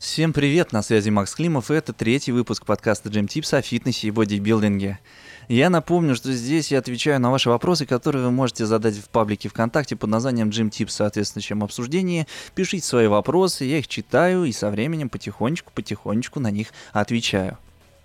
Всем привет, на связи Макс Климов, и это третий выпуск подкаста Gym Tips о фитнесе и бодибилдинге. Я напомню, что здесь я отвечаю на ваши вопросы, которые вы можете задать в паблике ВКонтакте под названием Gym Tips, соответствующем обсуждении. Пишите свои вопросы, я их читаю и со временем потихонечку-потихонечку на них отвечаю.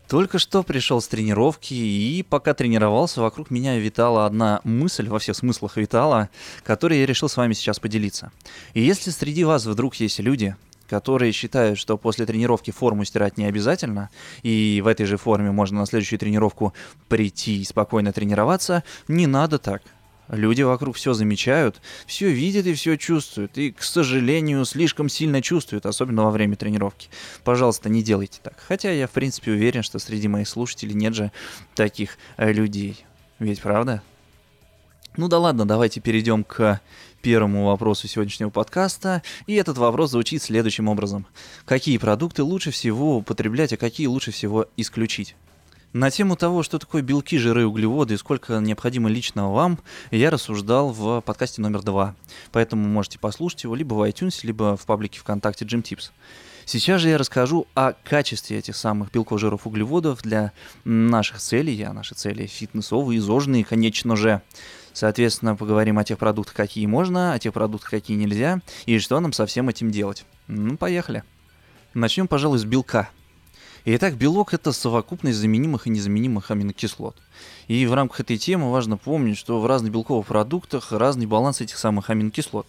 Только что пришел с тренировки, и пока тренировался, вокруг меня витала одна мысль, во всех смыслах витала, которой я решил с вами сейчас поделиться. И если среди вас вдруг есть люди, которые считают, что после тренировки форму стирать не обязательно, и в этой же форме можно на следующую тренировку прийти и спокойно тренироваться, не надо так. Люди вокруг все замечают, все видят и все чувствуют, и, к сожалению, слишком сильно чувствуют, особенно во время тренировки. Пожалуйста, не делайте так. Хотя я, в принципе, уверен, что среди моих слушателей нет же таких э, людей. Ведь правда? Ну да ладно, давайте перейдем к первому вопросу сегодняшнего подкаста. И этот вопрос звучит следующим образом. Какие продукты лучше всего употреблять, а какие лучше всего исключить? На тему того, что такое белки, жиры, углеводы и сколько необходимо лично вам, я рассуждал в подкасте номер два. Поэтому можете послушать его либо в iTunes, либо в паблике ВКонтакте Gym Tips. Сейчас же я расскажу о качестве этих самых белков, жиров, углеводов для наших целей, а наши цели фитнесовые, изожные, конечно же. Соответственно, поговорим о тех продуктах, какие можно, о тех продуктах, какие нельзя, и что нам со всем этим делать. Ну, поехали. Начнем, пожалуй, с белка. Итак, белок – это совокупность заменимых и незаменимых аминокислот. И в рамках этой темы важно помнить, что в разных белковых продуктах разный баланс этих самых аминокислот.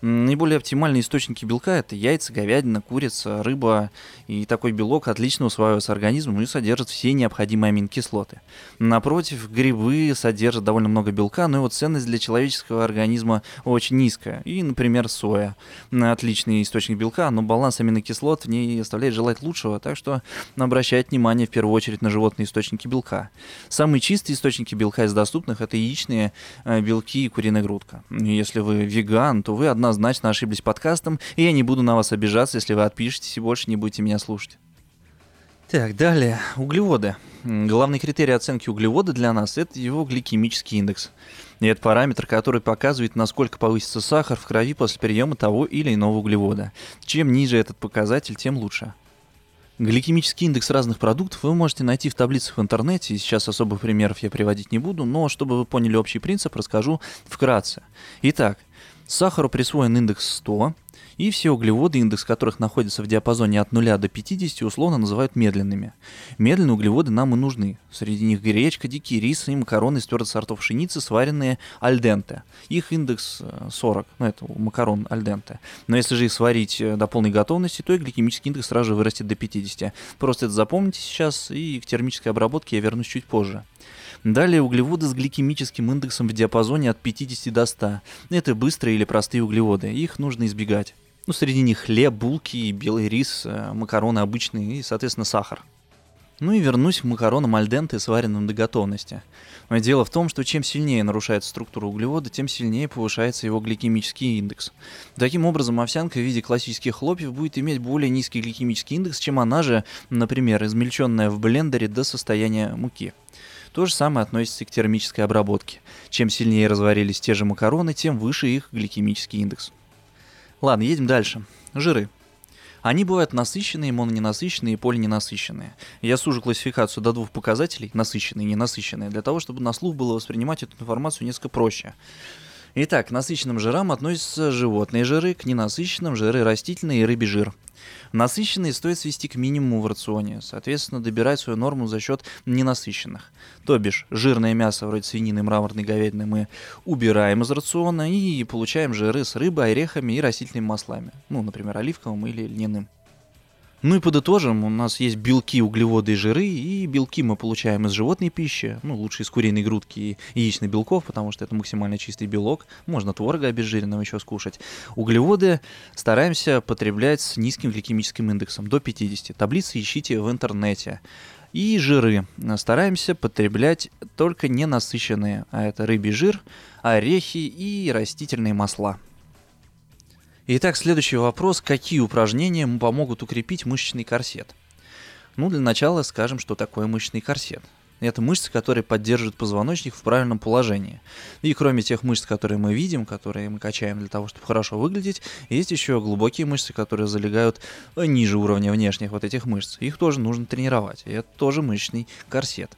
Наиболее оптимальные источники белка – это яйца, говядина, курица, рыба. И такой белок отлично усваивается организмом и содержит все необходимые аминокислоты. Напротив, грибы содержат довольно много белка, но его ценность для человеческого организма очень низкая. И, например, соя – отличный источник белка, но баланс аминокислот в ней оставляет желать лучшего, так что обращать внимание в первую очередь на животные источники белка. Самые чистые источники белка из доступных – это яичные э, белки и куриная грудка. Если вы веган, то вы одна однозначно ошиблись подкастом, и я не буду на вас обижаться, если вы отпишетесь и больше не будете меня слушать. Так, далее. Углеводы. Главный критерий оценки углевода для нас – это его гликемический индекс. И это параметр, который показывает, насколько повысится сахар в крови после приема того или иного углевода. Чем ниже этот показатель, тем лучше. Гликемический индекс разных продуктов вы можете найти в таблицах в интернете, сейчас особых примеров я приводить не буду, но чтобы вы поняли общий принцип, расскажу вкратце. Итак, Сахару присвоен индекс 100, и все углеводы, индекс которых находится в диапазоне от 0 до 50, условно называют медленными. Медленные углеводы нам и нужны. Среди них гречка, дикий рис и макароны из твердых сортов пшеницы, сваренные альденте. Их индекс 40, э, ну это макарон альденте. Но если же их сварить э, до полной готовности, то и гликемический индекс сразу же вырастет до 50. Просто это запомните сейчас, и к термической обработке я вернусь чуть позже. Далее углеводы с гликемическим индексом в диапазоне от 50 до 100. Это быстрые или простые углеводы, их нужно избегать. Ну, среди них хлеб, булки, белый рис, э, макароны обычные и, соответственно, сахар. Ну и вернусь к макаронам альденте, сваренным до готовности. Но дело в том, что чем сильнее нарушается структура углевода, тем сильнее повышается его гликемический индекс. Таким образом, овсянка в виде классических хлопьев будет иметь более низкий гликемический индекс, чем она же, например, измельченная в блендере до состояния муки. То же самое относится и к термической обработке. Чем сильнее разварились те же макароны, тем выше их гликемический индекс. Ладно, едем дальше. Жиры. Они бывают насыщенные, мононенасыщенные и полиненасыщенные. Я сужу классификацию до двух показателей, насыщенные и ненасыщенные, для того, чтобы на слух было воспринимать эту информацию несколько проще. Итак, к насыщенным жирам относятся животные жиры, к ненасыщенным жиры растительные и рыбий жир. Насыщенные стоит свести к минимуму в рационе, соответственно, добирать свою норму за счет ненасыщенных. То бишь, жирное мясо вроде свинины, мраморной говядины мы убираем из рациона и получаем жиры с рыбой, орехами и растительными маслами. Ну, например, оливковым или льняным. Ну и подытожим, у нас есть белки, углеводы и жиры, и белки мы получаем из животной пищи, ну лучше из куриной грудки и яичных белков, потому что это максимально чистый белок, можно творога обезжиренного еще скушать. Углеводы стараемся потреблять с низким гликемическим индексом, до 50. Таблицы ищите в интернете. И жиры стараемся потреблять только ненасыщенные, а это рыбий жир, орехи и растительные масла. Итак, следующий вопрос. Какие упражнения помогут укрепить мышечный корсет? Ну, для начала скажем, что такое мышечный корсет. Это мышцы, которые поддерживают позвоночник в правильном положении. И кроме тех мышц, которые мы видим, которые мы качаем для того, чтобы хорошо выглядеть, есть еще глубокие мышцы, которые залегают ниже уровня внешних вот этих мышц. Их тоже нужно тренировать. И это тоже мышечный корсет.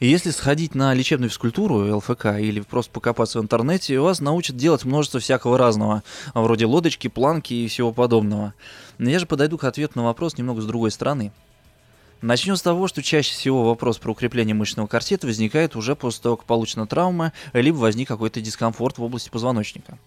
И если сходить на лечебную физкультуру, ЛФК, или просто покопаться в интернете, вас научат делать множество всякого разного, вроде лодочки, планки и всего подобного. Но я же подойду к ответу на вопрос немного с другой стороны. Начнем с того, что чаще всего вопрос про укрепление мышечного корсета возникает уже после того, как получена травма, либо возник какой-то дискомфорт в области позвоночника.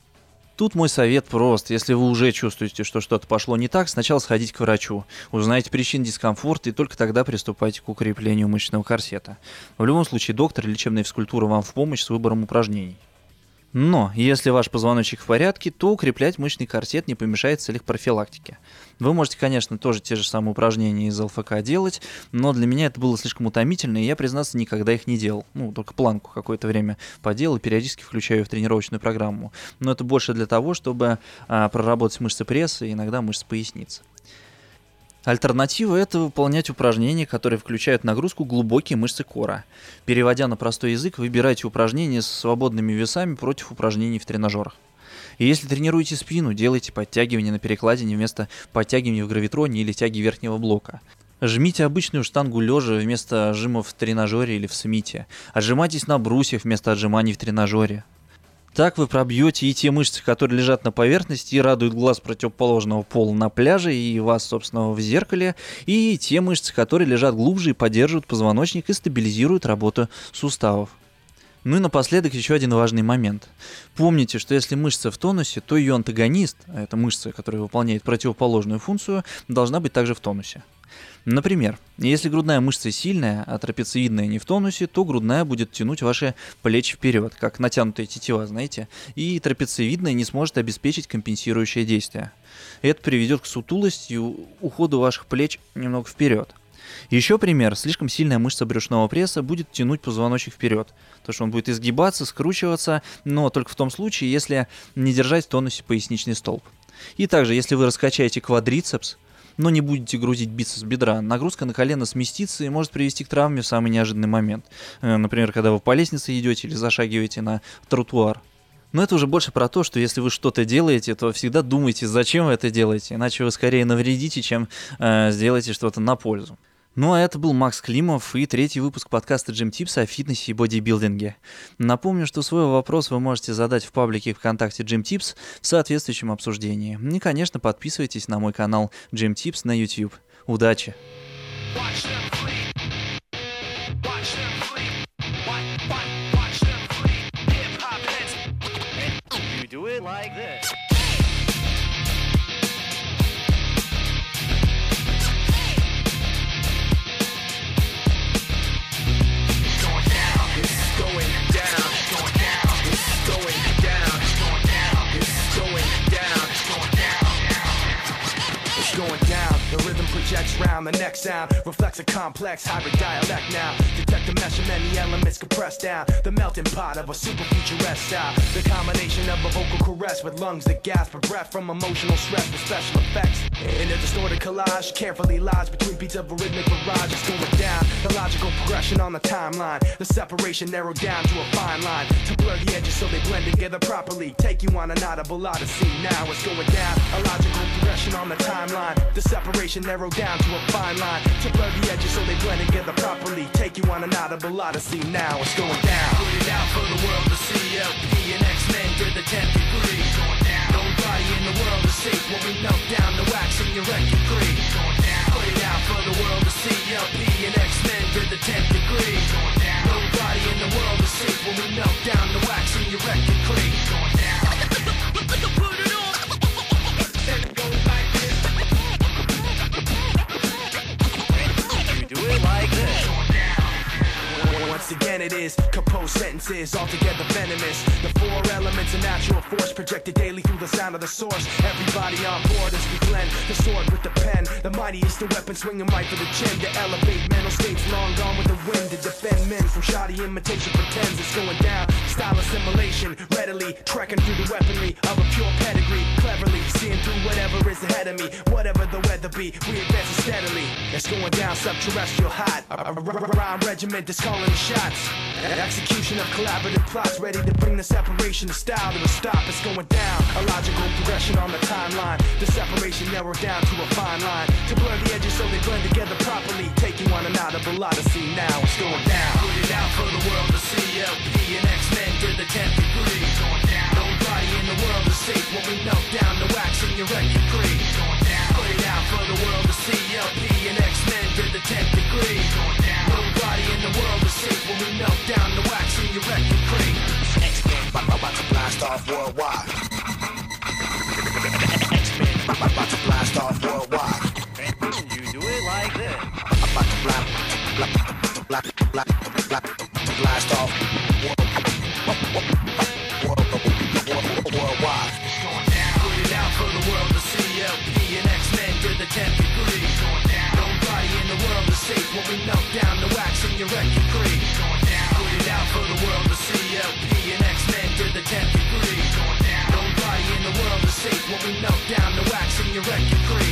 Тут мой совет прост. Если вы уже чувствуете, что что-то пошло не так, сначала сходите к врачу, узнайте причины дискомфорта и только тогда приступайте к укреплению мышечного корсета. В любом случае, доктор или лечебная физкультура вам в помощь с выбором упражнений. Но если ваш позвоночник в порядке, то укреплять мышечный корсет не помешает в целях профилактики. Вы можете, конечно, тоже те же самые упражнения из ЛФК делать, но для меня это было слишком утомительно, и я, признаться, никогда их не делал. Ну, только планку какое-то время поделал и периодически включаю в тренировочную программу. Но это больше для того, чтобы а, проработать мышцы пресса и иногда мышцы поясницы. Альтернатива – это выполнять упражнения, которые включают нагрузку глубокие мышцы кора. Переводя на простой язык, выбирайте упражнения с свободными весами против упражнений в тренажерах. И если тренируете спину, делайте подтягивания на перекладине вместо подтягивания в гравитроне или тяги верхнего блока. Жмите обычную штангу лежа вместо жимов в тренажере или в смите. Отжимайтесь на брусьях вместо отжиманий в тренажере. Так вы пробьете и те мышцы, которые лежат на поверхности и радуют глаз противоположного пола на пляже и вас, собственно, в зеркале, и те мышцы, которые лежат глубже и поддерживают позвоночник и стабилизируют работу суставов. Ну и напоследок еще один важный момент. Помните, что если мышца в тонусе, то ее антагонист, а это мышца, которая выполняет противоположную функцию, должна быть также в тонусе. Например, если грудная мышца сильная, а трапециидная не в тонусе, то грудная будет тянуть ваши плечи вперед, как натянутая тетива, знаете, и трапециидная не сможет обеспечить компенсирующее действие. Это приведет к сутулости и уходу ваших плеч немного вперед. Еще пример. Слишком сильная мышца брюшного пресса будет тянуть позвоночник вперед. То, что он будет изгибаться, скручиваться, но только в том случае, если не держать в тонусе поясничный столб. И также, если вы раскачаете квадрицепс, но не будете грузить бицепс бедра, нагрузка на колено сместится и может привести к травме в самый неожиданный момент. Э, например, когда вы по лестнице идете или зашагиваете на тротуар. Но это уже больше про то, что если вы что-то делаете, то всегда думайте, зачем вы это делаете, иначе вы скорее навредите, чем э, сделаете что-то на пользу. Ну а это был Макс Климов и третий выпуск подкаста Gym Tips о фитнесе и бодибилдинге. Напомню, что свой вопрос вы можете задать в паблике ВКонтакте Gym Tips в соответствующем обсуждении. И, конечно, подписывайтесь на мой канал Gym Tips на YouTube. Удачи! like the next sound. Reflects a complex hybrid dialect now. Detect the mesh of many elements compressed down. The melting pot of a super futuresque style. The combination of a vocal caress with lungs that gasp for breath from emotional stress with special effects. In a distorted collage carefully lies between beats of a rhythmic barrage it's going down. The logical progression on the timeline. The separation narrowed down to a fine line. To blur the edges so they blend together properly. Take you on an audible odyssey. Now it's going down. A logical progression on the timeline. The separation narrowed down to a fine line to blur the edges so they blend together properly. Take you on an audible odyssey now. It's going down. Put it out for the world to see. LP and X-Men through the 10th degree. Going down. Nobody in the world is safe when we melt down the wax in your record creek. Going down. Put it out for the world to see. LP and X-Men through the 10th degree. Going down. Nobody in the world is safe when we melt down the wax in your record creek. Going down. Is composed sentences altogether venomous the four elements of natural force projected daily through the sound of the source everybody on board as we blend the sword with the pen the mightiest the weapon swinging right for the chin to elevate mental states long gone with the wind to defend men from shoddy imitation pretends it's going down Style assimilation, readily trekking through the weaponry of a pure pedigree. Cleverly seeing through whatever is ahead of me. Whatever the weather be, we advance steadily. It's going down subterrestrial hot. A rhyme regiment that's calling shots. Execution of collaborative plots ready to bring the separation of style to a stop. It's going down. A logical progression on the timeline. The separation narrowed down to a fine line. To blur the edges so they blend together properly. Taking one inaudible odyssey now. It's going down. Put it out for the world to see. LP and X-Men to the 10th degree. It's going down. Nobody in the world is safe when we melt down the wax in your record. It's going down. Put it out for the world to see. LP and X-Men to the 10th degree. Going down. Nobody in the world is safe when we melt be a record cream. X-Men, about to blast off worldwide. X-Men, about to blast off worldwide. And you do it like this. About to blast, blast, blast, blast, blast, blast off worldwide. Put it out for the world to see. X-Men did the 10th degree. Nobody in the world is safe when we down the wax world to see LP and X-Men through the 10th degree. Nobody in the world is safe when we melt down the wax and you wreck your record.